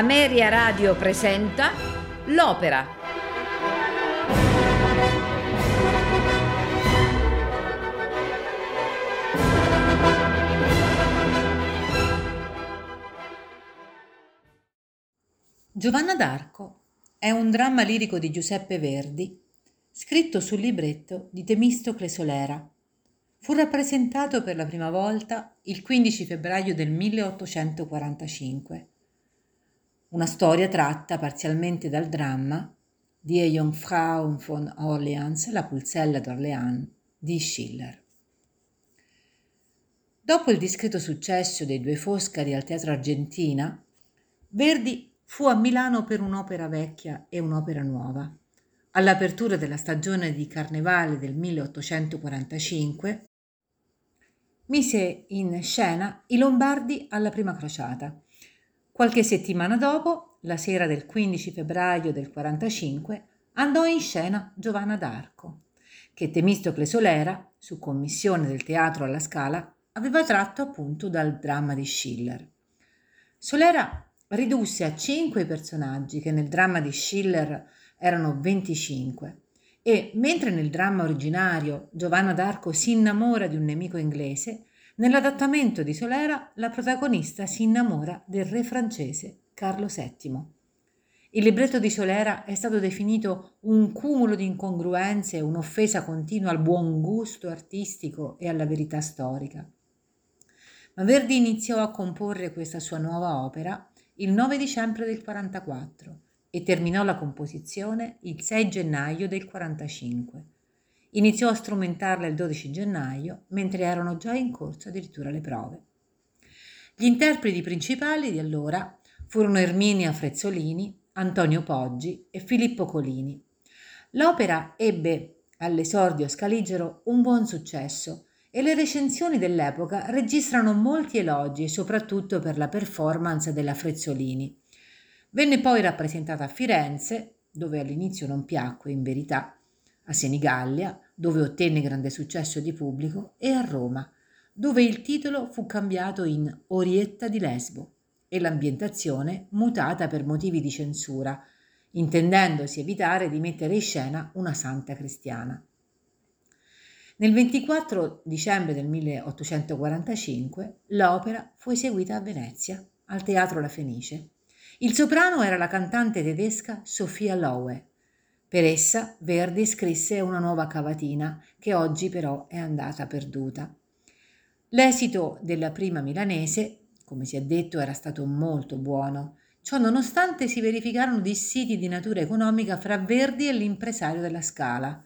Ameria Radio presenta L'Opera. Giovanna d'Arco è un dramma lirico di Giuseppe Verdi, scritto sul libretto di Temistocle Solera. Fu rappresentato per la prima volta il 15 febbraio del 1845. Una storia tratta parzialmente dal dramma Die Jungfrau von Orleans, La pulzella d'Orléans di Schiller. Dopo il discreto successo dei due Foscari al Teatro Argentina, Verdi fu a Milano per un'opera vecchia e un'opera nuova. All'apertura della stagione di Carnevale del 1845 mise in scena i Lombardi alla prima crociata. Qualche settimana dopo, la sera del 15 febbraio del 45, andò in scena Giovanna d'Arco, che Temistocle Solera, su commissione del teatro alla Scala, aveva tratto appunto dal dramma di Schiller. Solera ridusse a cinque i personaggi che nel dramma di Schiller erano 25 e mentre nel dramma originario Giovanna d'Arco si innamora di un nemico inglese, nell'adattamento di Solera la protagonista si innamora del re francese Carlo VII. Il libretto di Solera è stato definito un cumulo di incongruenze un'offesa continua al buon gusto artistico e alla verità storica. Ma Verdi iniziò a comporre questa sua nuova opera il 9 dicembre del 44 e terminò la composizione il 6 gennaio del 45. Iniziò a strumentarla il 12 gennaio, mentre erano già in corso addirittura le prove. Gli interpreti principali di allora furono Erminia Frezzolini, Antonio Poggi e Filippo Colini. L'opera ebbe all'esordio scaligero un buon successo e le recensioni dell'epoca registrano molti elogi, soprattutto per la performance della Frezzolini. Venne poi rappresentata a Firenze, dove all'inizio non piacque in verità, a Senigallia, dove ottenne grande successo di pubblico, e a Roma, dove il titolo fu cambiato in Orietta di Lesbo e l'ambientazione mutata per motivi di censura, intendendosi evitare di mettere in scena una santa cristiana. Nel 24 dicembre del 1845 l'opera fu eseguita a Venezia, al Teatro La Fenice. Il soprano era la cantante tedesca Sofia Lowe. Per essa Verdi scrisse una nuova cavatina che oggi però è andata perduta. L'esito della prima milanese, come si è detto, era stato molto buono. Ciò nonostante si verificarono dissidi di natura economica fra Verdi e l'impresario della Scala.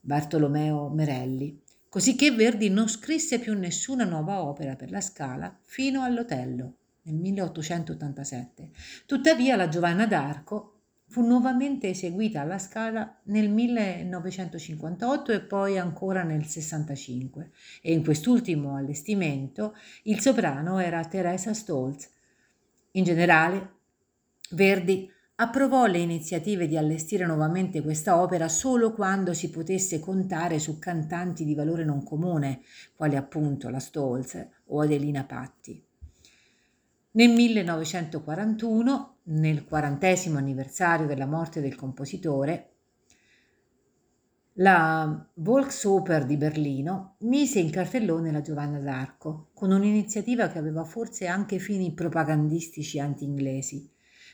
Bartolomeo Merelli, cosicché Verdi non scrisse più nessuna nuova opera per la Scala fino all'Otello nel 1887. Tuttavia la Giovanna d'Arco fu nuovamente eseguita alla Scala nel 1958 e poi ancora nel 65 e in quest'ultimo allestimento il soprano era Teresa Stolz. In generale Verdi approvò le iniziative di allestire nuovamente questa opera solo quando si potesse contare su cantanti di valore non comune, quali appunto la Stolz o Adelina Patti. Nel 1941, nel quarantesimo anniversario della morte del compositore, la Volksoper di Berlino mise in cartellone la Giovanna d'Arco, con un'iniziativa che aveva forse anche fini propagandistici anti-inglesi.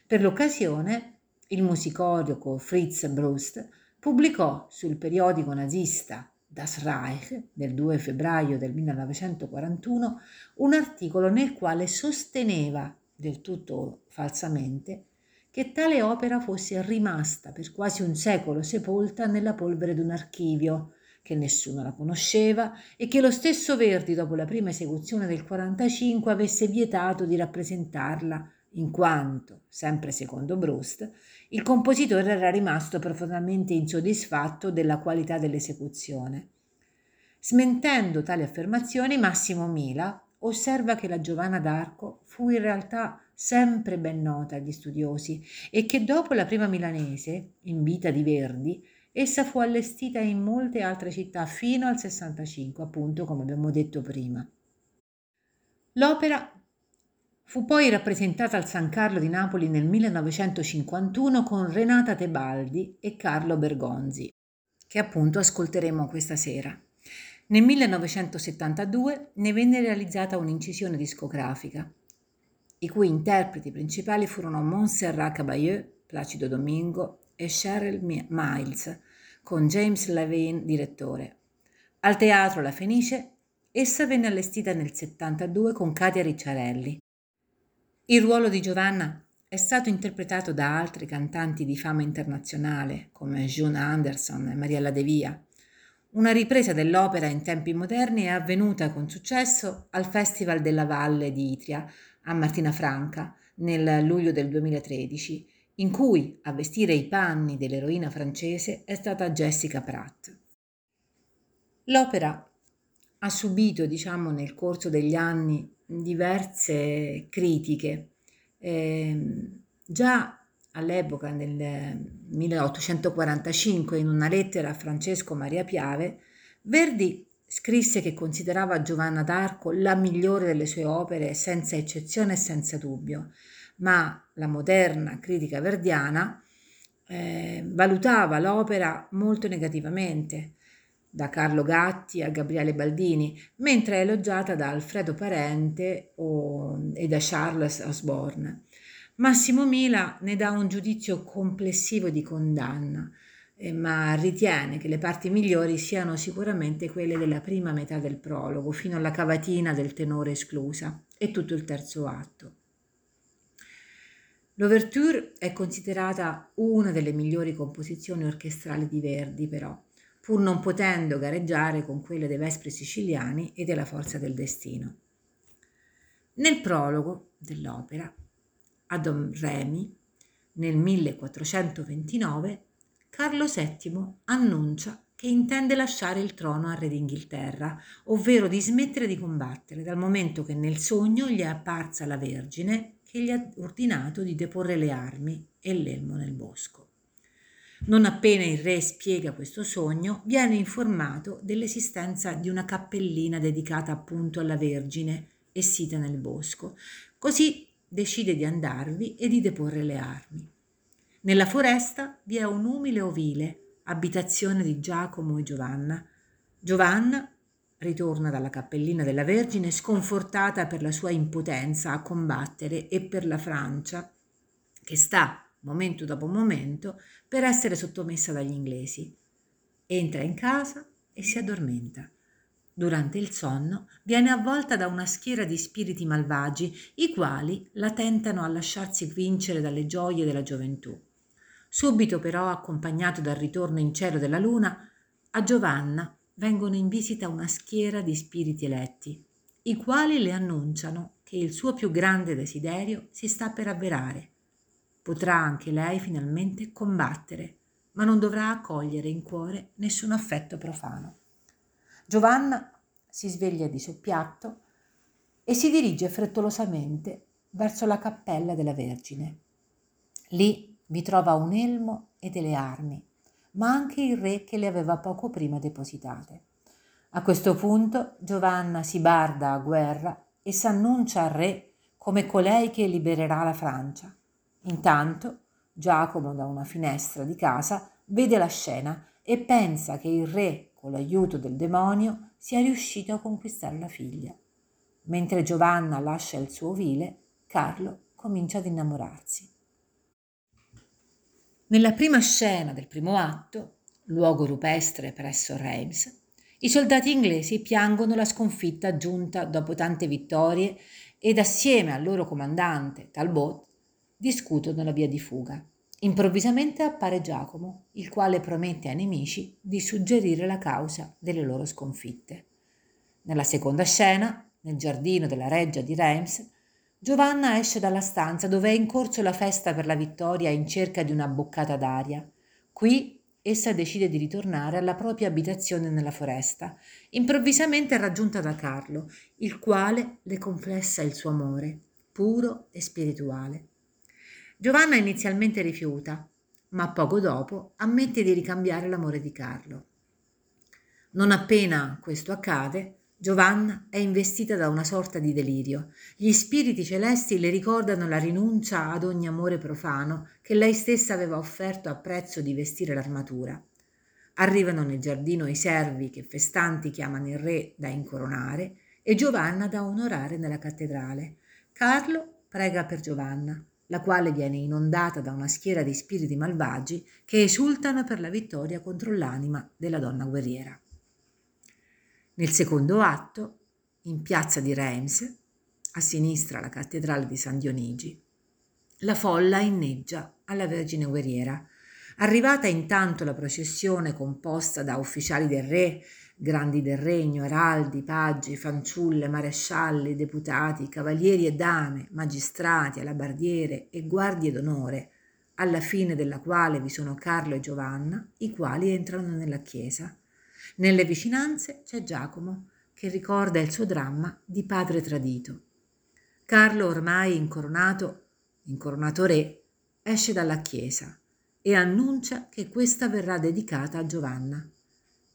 Per l'occasione, il musicologo Fritz Brust pubblicò sul periodico nazista Das Reich del 2 febbraio del 1941 un articolo nel quale sosteneva, del tutto falsamente, che tale opera fosse rimasta per quasi un secolo sepolta nella polvere d'un archivio, che nessuno la conosceva e che lo stesso Verdi dopo la prima esecuzione del 45 avesse vietato di rappresentarla in quanto, sempre secondo Brust, il compositore era rimasto profondamente insoddisfatto della qualità dell'esecuzione. Smentendo tali affermazioni, Massimo Mila osserva che la Giovanna d'Arco fu in realtà sempre ben nota agli studiosi e che dopo la prima milanese, in vita di Verdi, essa fu allestita in molte altre città fino al 65, appunto come abbiamo detto prima. L'opera Fu poi rappresentata al San Carlo di Napoli nel 1951 con Renata Tebaldi e Carlo Bergonzi, che appunto ascolteremo questa sera. Nel 1972 ne venne realizzata un'incisione discografica, i cui interpreti principali furono Montserrat Caballé, Placido Domingo e Cheryl Miles, con James Levine direttore. Al teatro La Fenice, essa venne allestita nel 72 con Katia Ricciarelli. Il ruolo di Giovanna è stato interpretato da altri cantanti di fama internazionale come June Anderson e Mariella De Via. Una ripresa dell'opera in tempi moderni è avvenuta con successo al Festival della Valle di Itria a Martina Franca nel luglio del 2013, in cui a vestire i panni dell'eroina francese è stata Jessica Pratt. L'opera ha subito, diciamo, nel corso degli anni diverse critiche. Eh, già all'epoca, nel 1845, in una lettera a Francesco Maria Piave, Verdi scrisse che considerava Giovanna d'Arco la migliore delle sue opere senza eccezione e senza dubbio, ma la moderna critica verdiana eh, valutava l'opera molto negativamente, da Carlo Gatti a Gabriele Baldini, mentre è elogiata da Alfredo Parente o, e da Charles Osborne. Massimo Mila ne dà un giudizio complessivo di condanna, eh, ma ritiene che le parti migliori siano sicuramente quelle della prima metà del prologo, fino alla cavatina del tenore esclusa, e tutto il terzo atto. L'ouverture è considerata una delle migliori composizioni orchestrali di Verdi, però, pur non potendo gareggiare con quelle dei Vespri siciliani e della Forza del Destino. Nel prologo dell'opera, a Don Remi, nel 1429, Carlo VII annuncia che intende lasciare il trono al re d'Inghilterra, ovvero di smettere di combattere, dal momento che nel sogno gli è apparsa la Vergine che gli ha ordinato di deporre le armi e l'elmo nel bosco. Non appena il re spiega questo sogno, viene informato dell'esistenza di una cappellina dedicata appunto alla Vergine e sita nel bosco. Così decide di andarvi e di deporre le armi. Nella foresta vi è un umile ovile, abitazione di Giacomo e Giovanna. Giovanna ritorna dalla cappellina della Vergine sconfortata per la sua impotenza a combattere e per la Francia, che sta, momento dopo momento, per essere sottomessa dagli inglesi. Entra in casa e si addormenta. Durante il sonno viene avvolta da una schiera di spiriti malvagi, i quali la tentano a lasciarsi vincere dalle gioie della gioventù. Subito però, accompagnato dal ritorno in cielo della luna, a Giovanna vengono in visita una schiera di spiriti eletti, i quali le annunciano che il suo più grande desiderio si sta per avverare. Potrà anche lei finalmente combattere, ma non dovrà accogliere in cuore nessun affetto profano. Giovanna si sveglia di soppiatto e si dirige frettolosamente verso la cappella della Vergine. Lì vi trova un elmo e delle armi ma anche il re che le aveva poco prima depositate. A questo punto Giovanna si barda a guerra e s'annuncia al re come colei che libererà la Francia. Intanto Giacomo da una finestra di casa vede la scena e pensa che il re, con l'aiuto del demonio, sia riuscito a conquistare la figlia. Mentre Giovanna lascia il suo ovile, Carlo comincia ad innamorarsi. Nella prima scena del primo atto, luogo rupestre presso Reims, i soldati inglesi piangono la sconfitta giunta dopo tante vittorie ed assieme al loro comandante Talbot discutono la via di fuga. Improvvisamente appare Giacomo, il quale promette ai nemici di suggerire la causa delle loro sconfitte. Nella seconda scena, nel giardino della reggia di Reims, Giovanna esce dalla stanza dove è in corso la festa per la vittoria in cerca di una boccata d'aria. Qui essa decide di ritornare alla propria abitazione nella foresta. Improvvisamente raggiunta da Carlo, il quale le confessa il suo amore, puro e spirituale. Giovanna inizialmente rifiuta, ma poco dopo ammette di ricambiare l'amore di Carlo. Non appena questo accade, Giovanna è investita da una sorta di delirio. Gli spiriti celesti le ricordano la rinuncia ad ogni amore profano che lei stessa aveva offerto a prezzo di vestire l'armatura. Arrivano nel giardino i servi che festanti chiamano il re da incoronare e Giovanna da onorare nella cattedrale. Carlo prega per Giovanna, la quale viene inondata da una schiera di spiriti malvagi che esultano per la vittoria contro l'anima della donna guerriera. Nel secondo atto, in piazza di Reims, a sinistra la cattedrale di San Dionigi, la folla inneggia alla Vergine Guerriera. Arrivata intanto la processione composta da ufficiali del re, grandi del regno, araldi, paggi, fanciulle, marescialli, deputati, cavalieri e dame, magistrati, alabardiere e guardie d'onore, alla fine della quale vi sono Carlo e Giovanna, i quali entrano nella chiesa nelle vicinanze c'è Giacomo, che ricorda il suo dramma di padre tradito. Carlo, ormai incoronato, incoronato re, esce dalla chiesa e annuncia che questa verrà dedicata a Giovanna.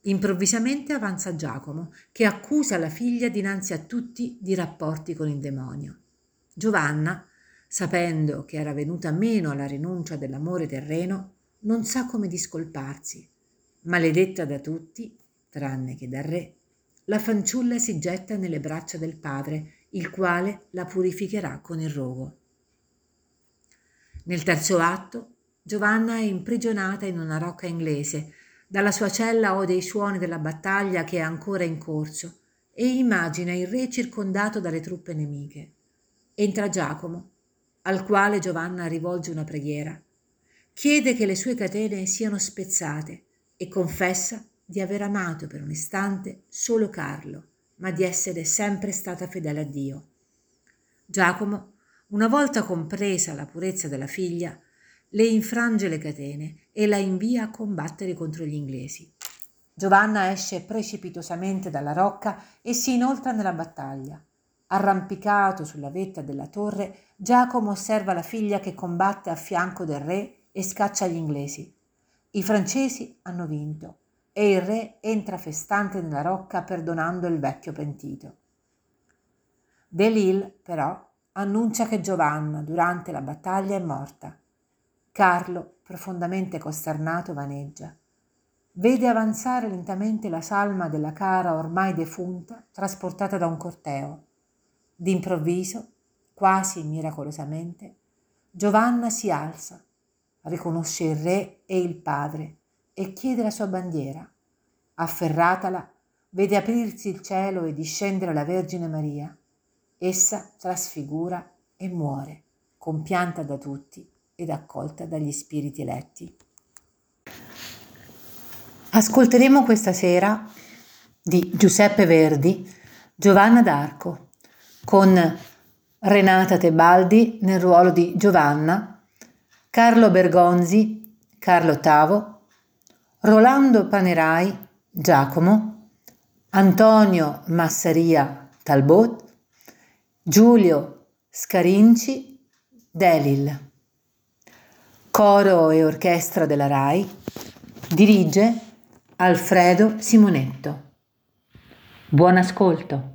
Improvvisamente avanza Giacomo, che accusa la figlia dinanzi a tutti di rapporti con il demonio. Giovanna, sapendo che era venuta meno alla rinuncia dell'amore terreno, non sa come discolparsi. Maledetta da tutti, tranne che dal re, la fanciulla si getta nelle braccia del padre, il quale la purificherà con il rogo. Nel terzo atto, Giovanna è imprigionata in una rocca inglese. Dalla sua cella ode i suoni della battaglia che è ancora in corso e immagina il re circondato dalle truppe nemiche. Entra Giacomo, al quale Giovanna rivolge una preghiera. Chiede che le sue catene siano spezzate e confessa di aver amato per un istante solo Carlo, ma di essere sempre stata fedele a Dio. Giacomo, una volta compresa la purezza della figlia, le infrange le catene e la invia a combattere contro gli inglesi. Giovanna esce precipitosamente dalla rocca e si inoltra nella battaglia. Arrampicato sulla vetta della torre, Giacomo osserva la figlia che combatte a fianco del re e scaccia gli inglesi. I francesi hanno vinto e il re entra festante nella rocca perdonando il vecchio pentito. Delille, però, annuncia che Giovanna, durante la battaglia, è morta. Carlo, profondamente costernato, vaneggia. Vede avanzare lentamente la salma della cara ormai defunta, trasportata da un corteo. D'improvviso, quasi miracolosamente, Giovanna si alza, riconosce il re e il padre e chiede la sua bandiera. Afferratala, vede aprirsi il cielo e discendere la Vergine Maria. Essa trasfigura e muore, compianta da tutti ed accolta dagli spiriti eletti. Ascolteremo questa sera di Giuseppe Verdi Giovanna d'Arco con Renata Tebaldi nel ruolo di Giovanna, Carlo Bergonzi, Carlo Tavo, Rolando Panerai, Giacomo, Antonio Massaria Talbot, Giulio Scarinci, Delil. Coro e orchestra della RAI dirige Alfredo Simonetto. Buon ascolto.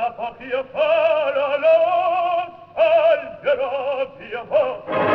la patia para los al gravia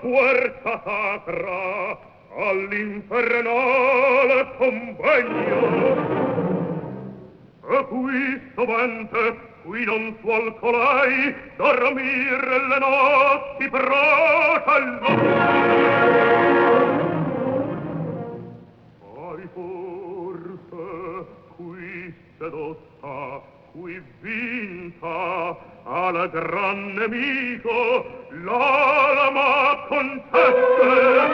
puerta sacra all'infernale convegno. E qui sovente, qui non suol colai dormire le notti procello. Poi forse qui sedotta cui vinta al gran nemico l'alma conteste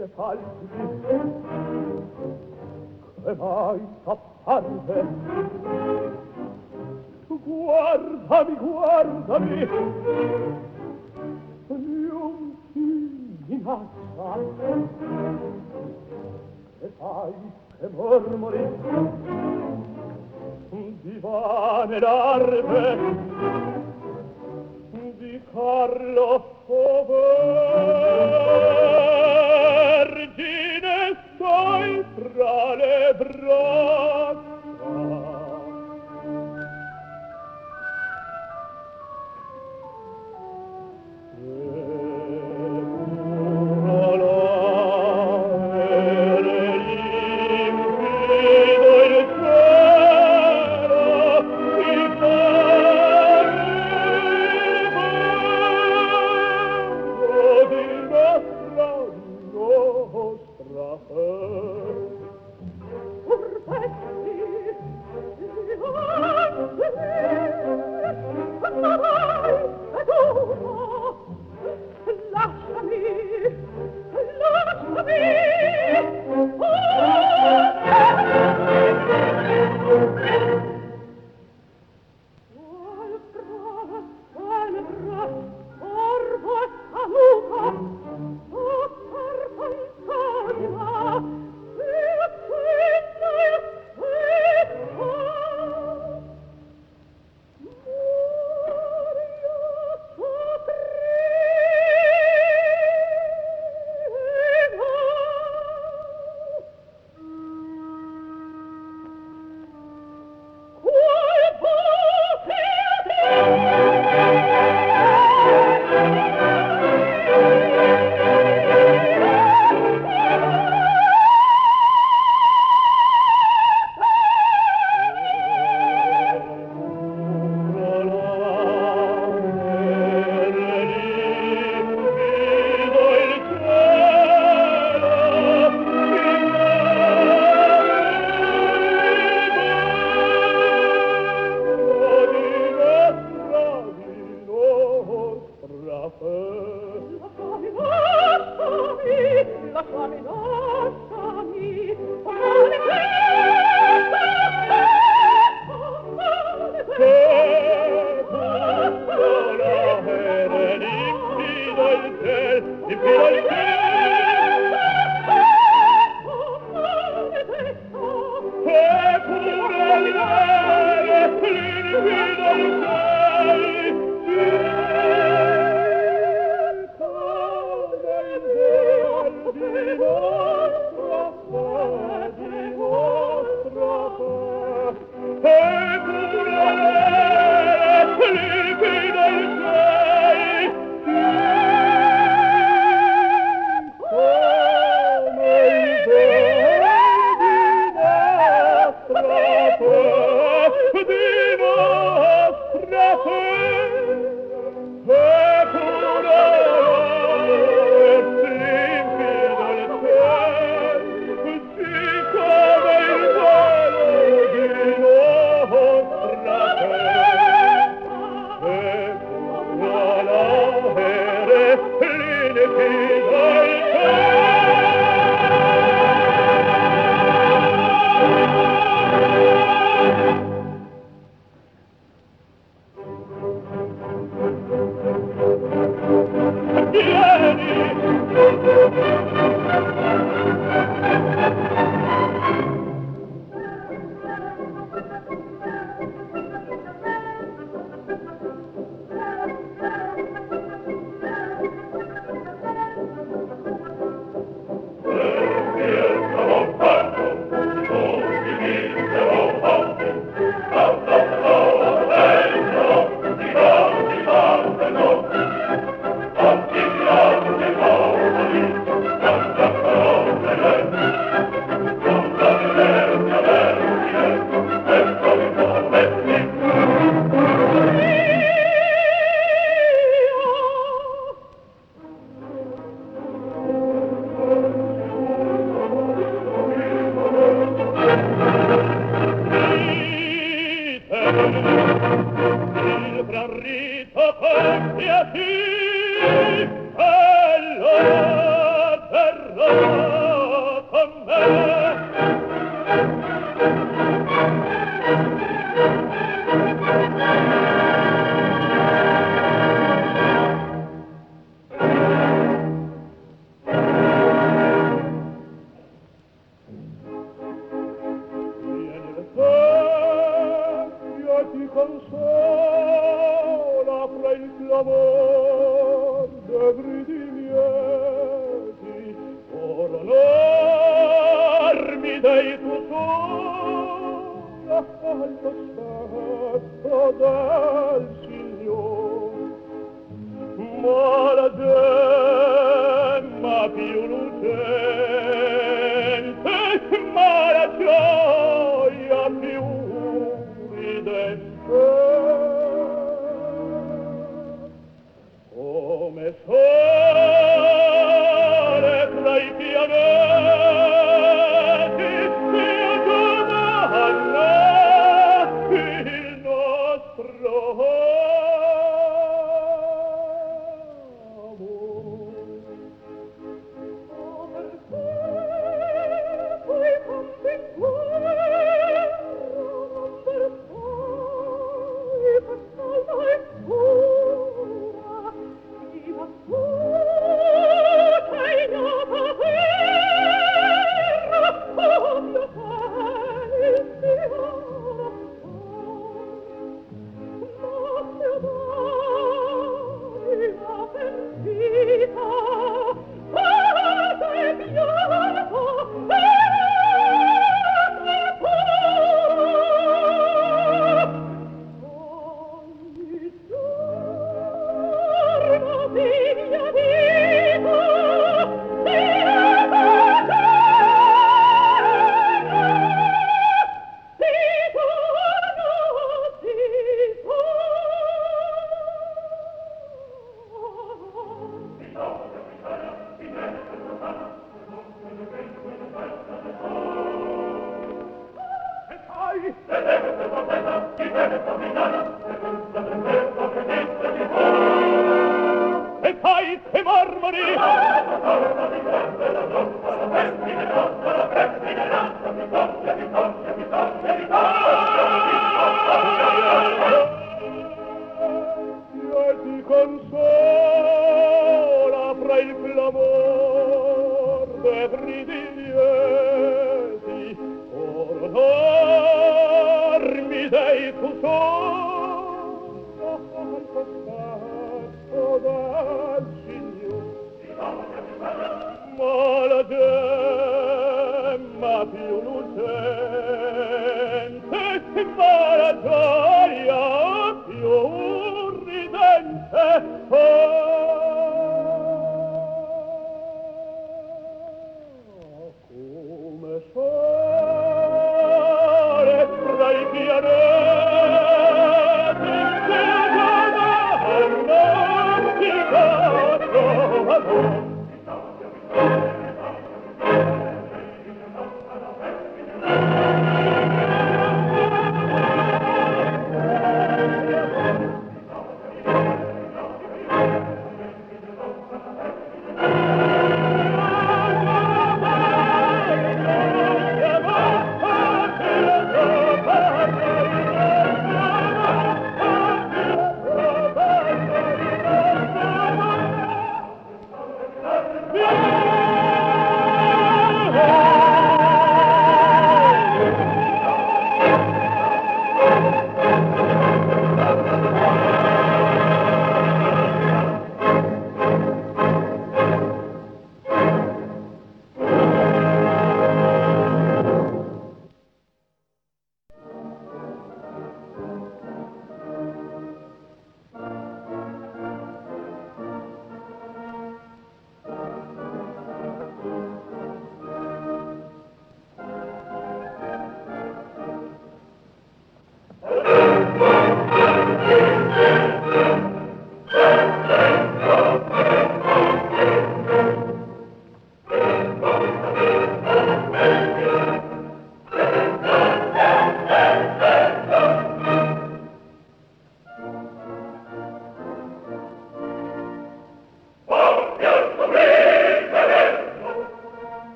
mie falsi. Che mai s'apparve guardami guardami. Non ti minaccia. Che fai che mormori. Divane d'arte di Carlo Fauvet tra le gridi lieti, or dormi dei tutori,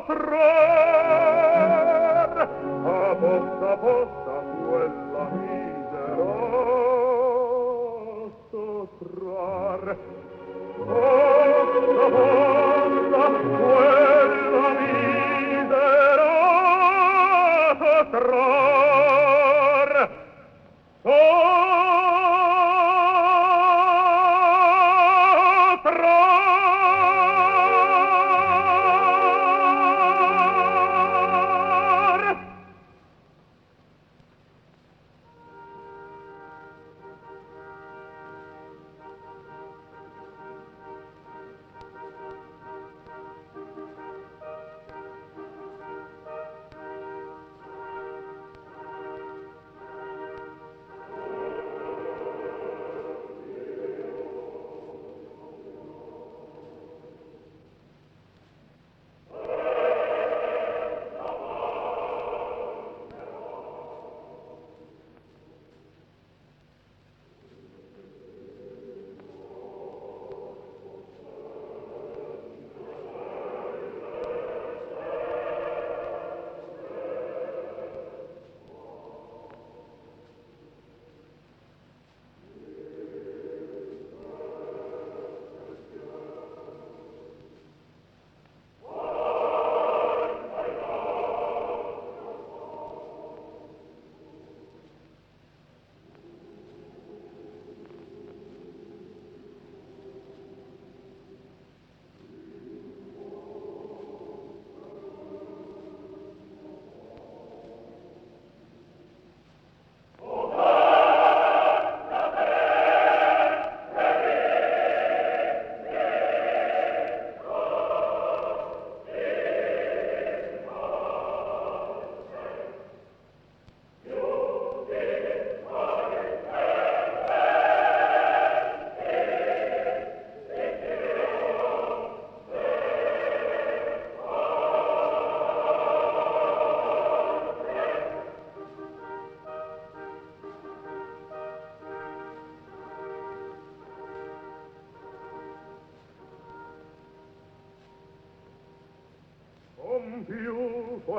outro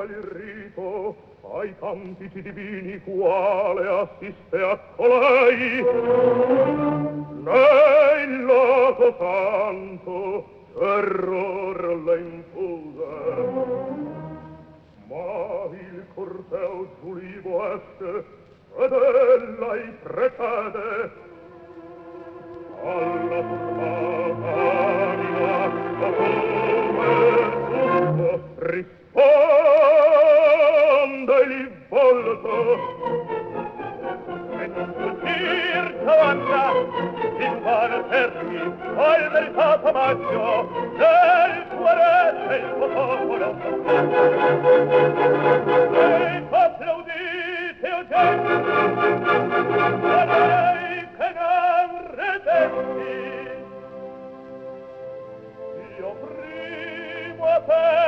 al rito ai cantici divini quale assiste a colei? open.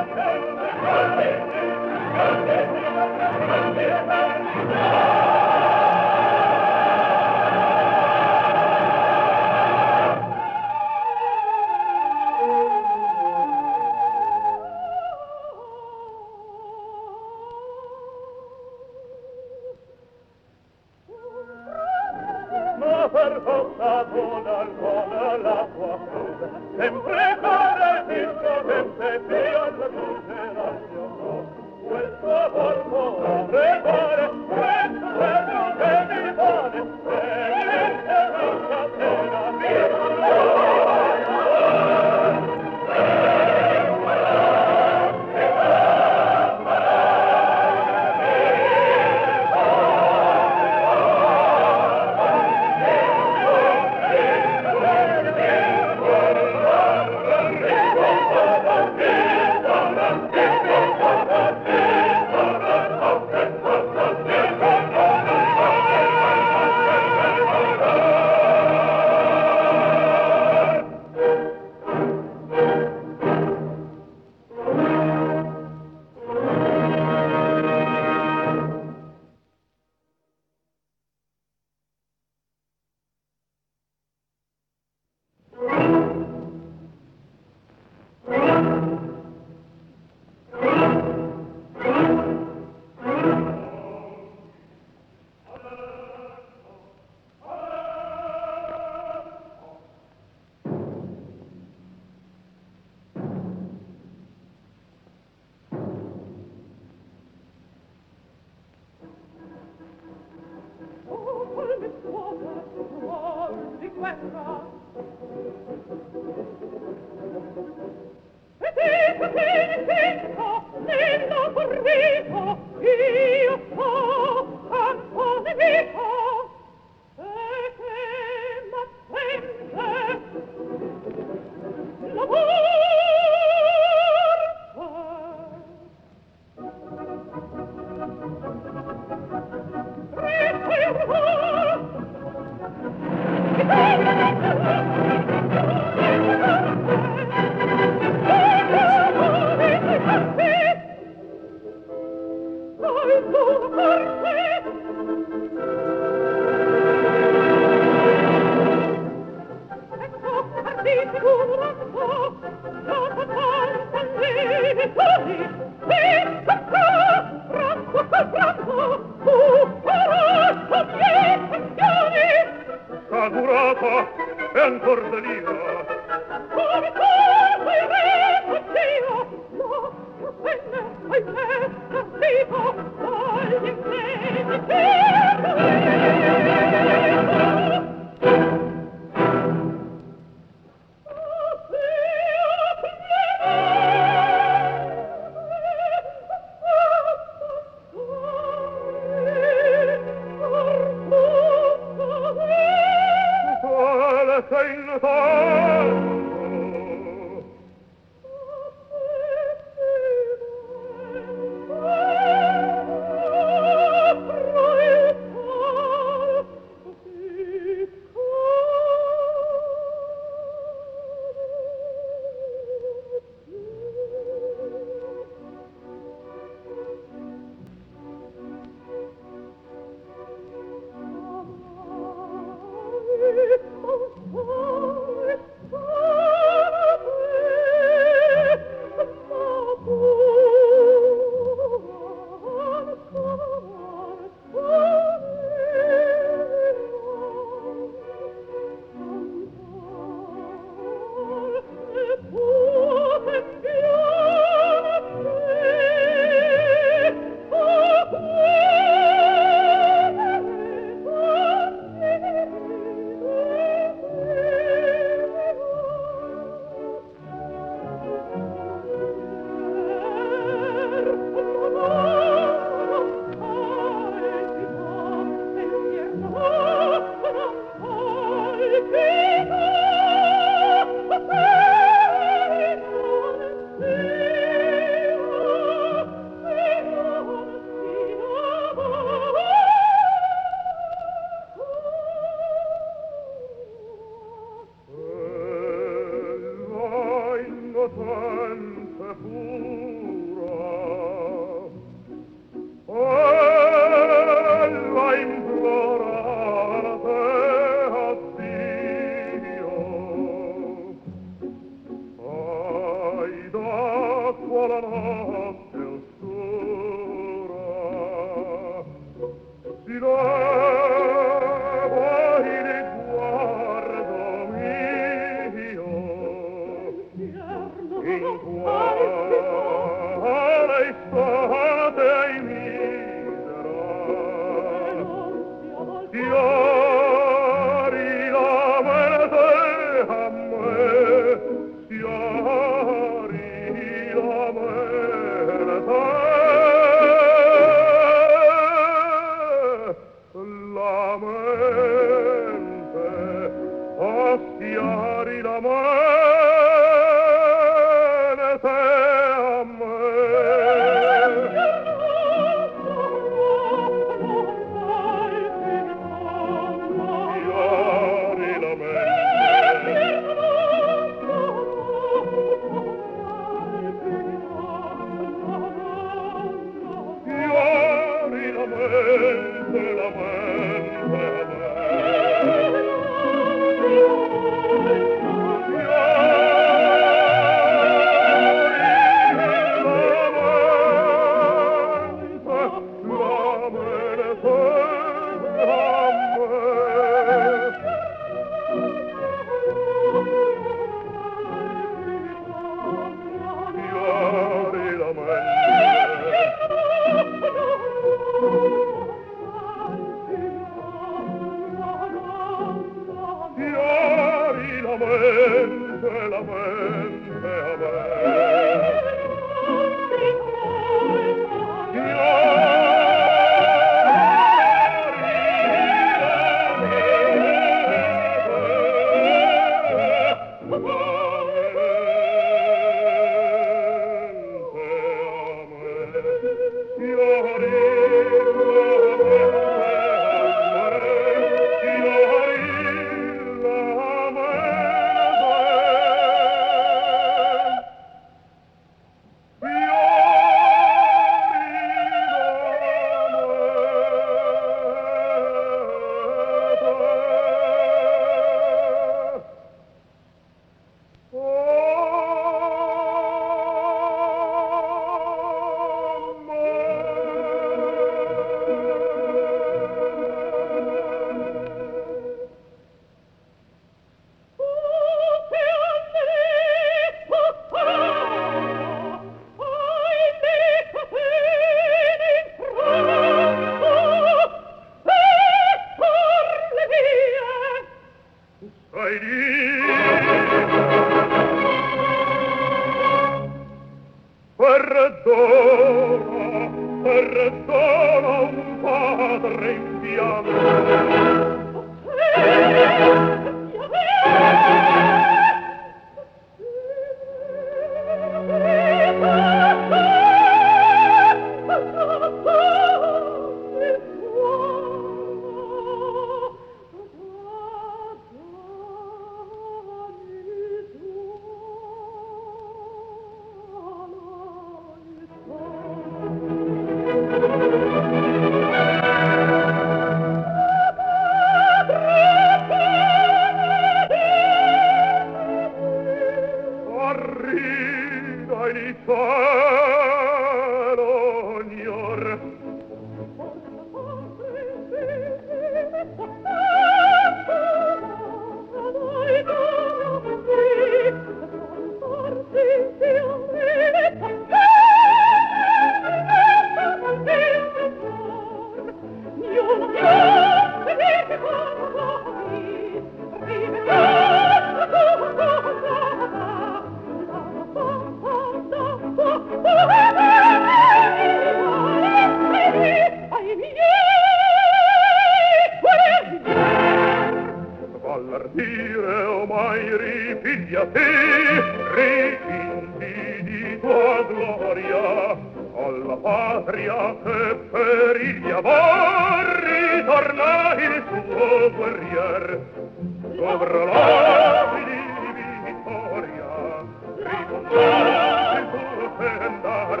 Dalla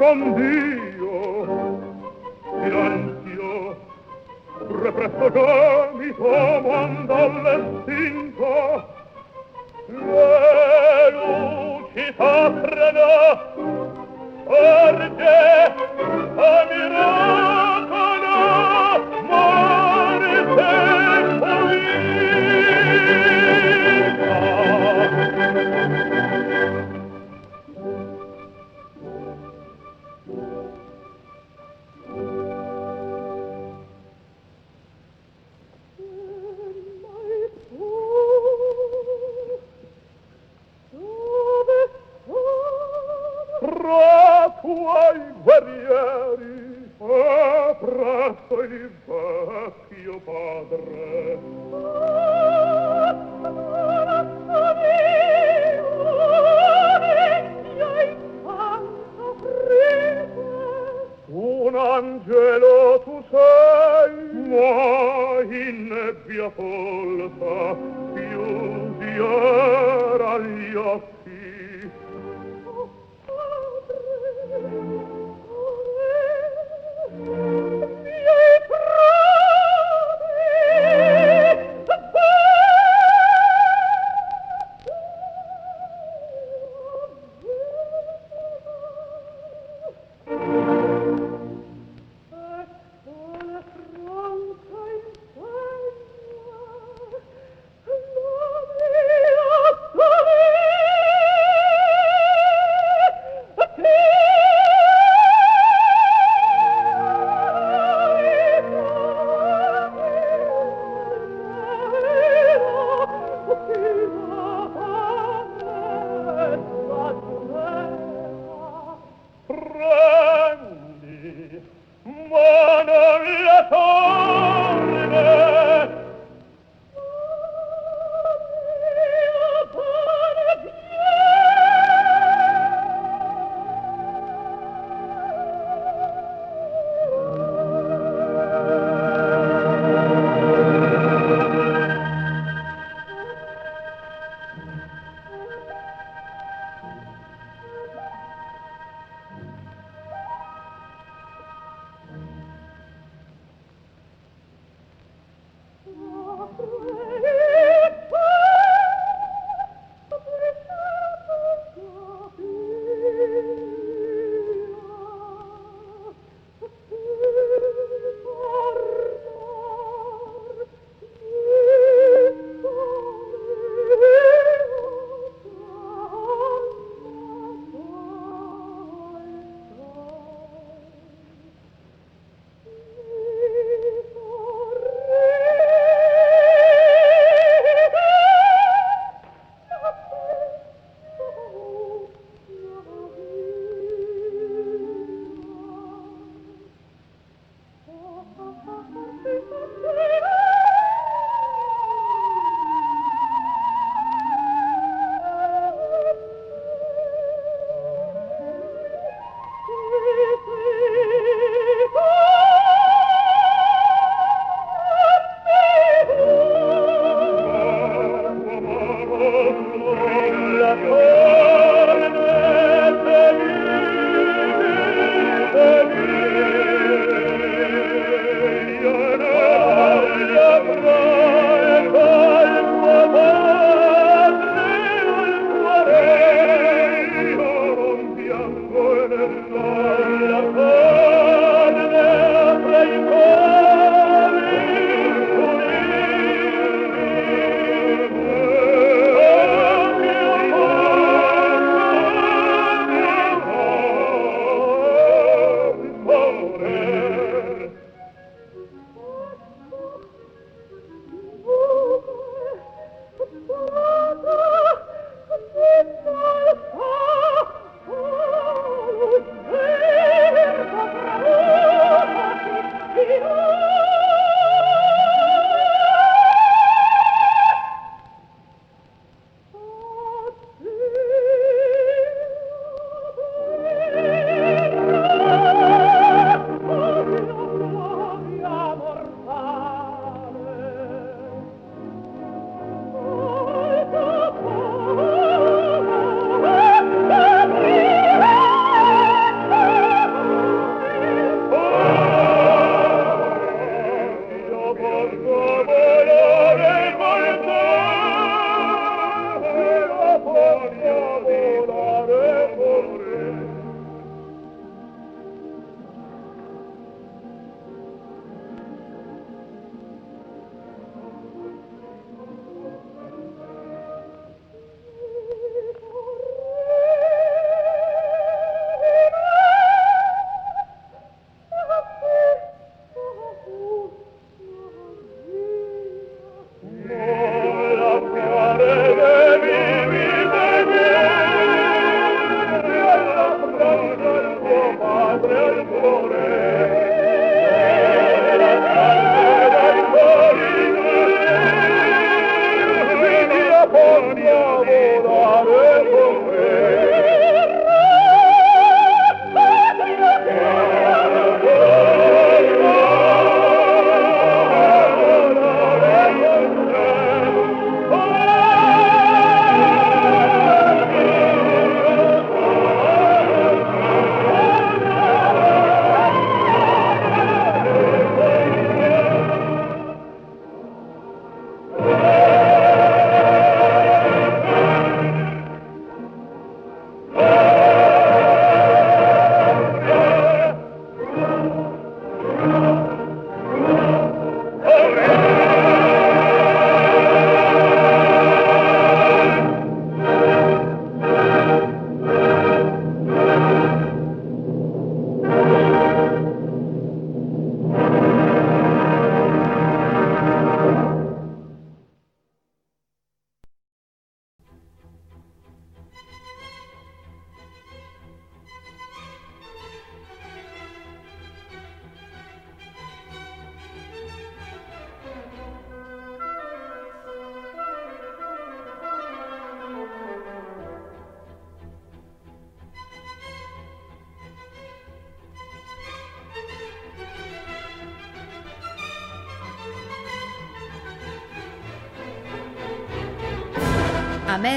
rondio silenzio pre presto già mi comanda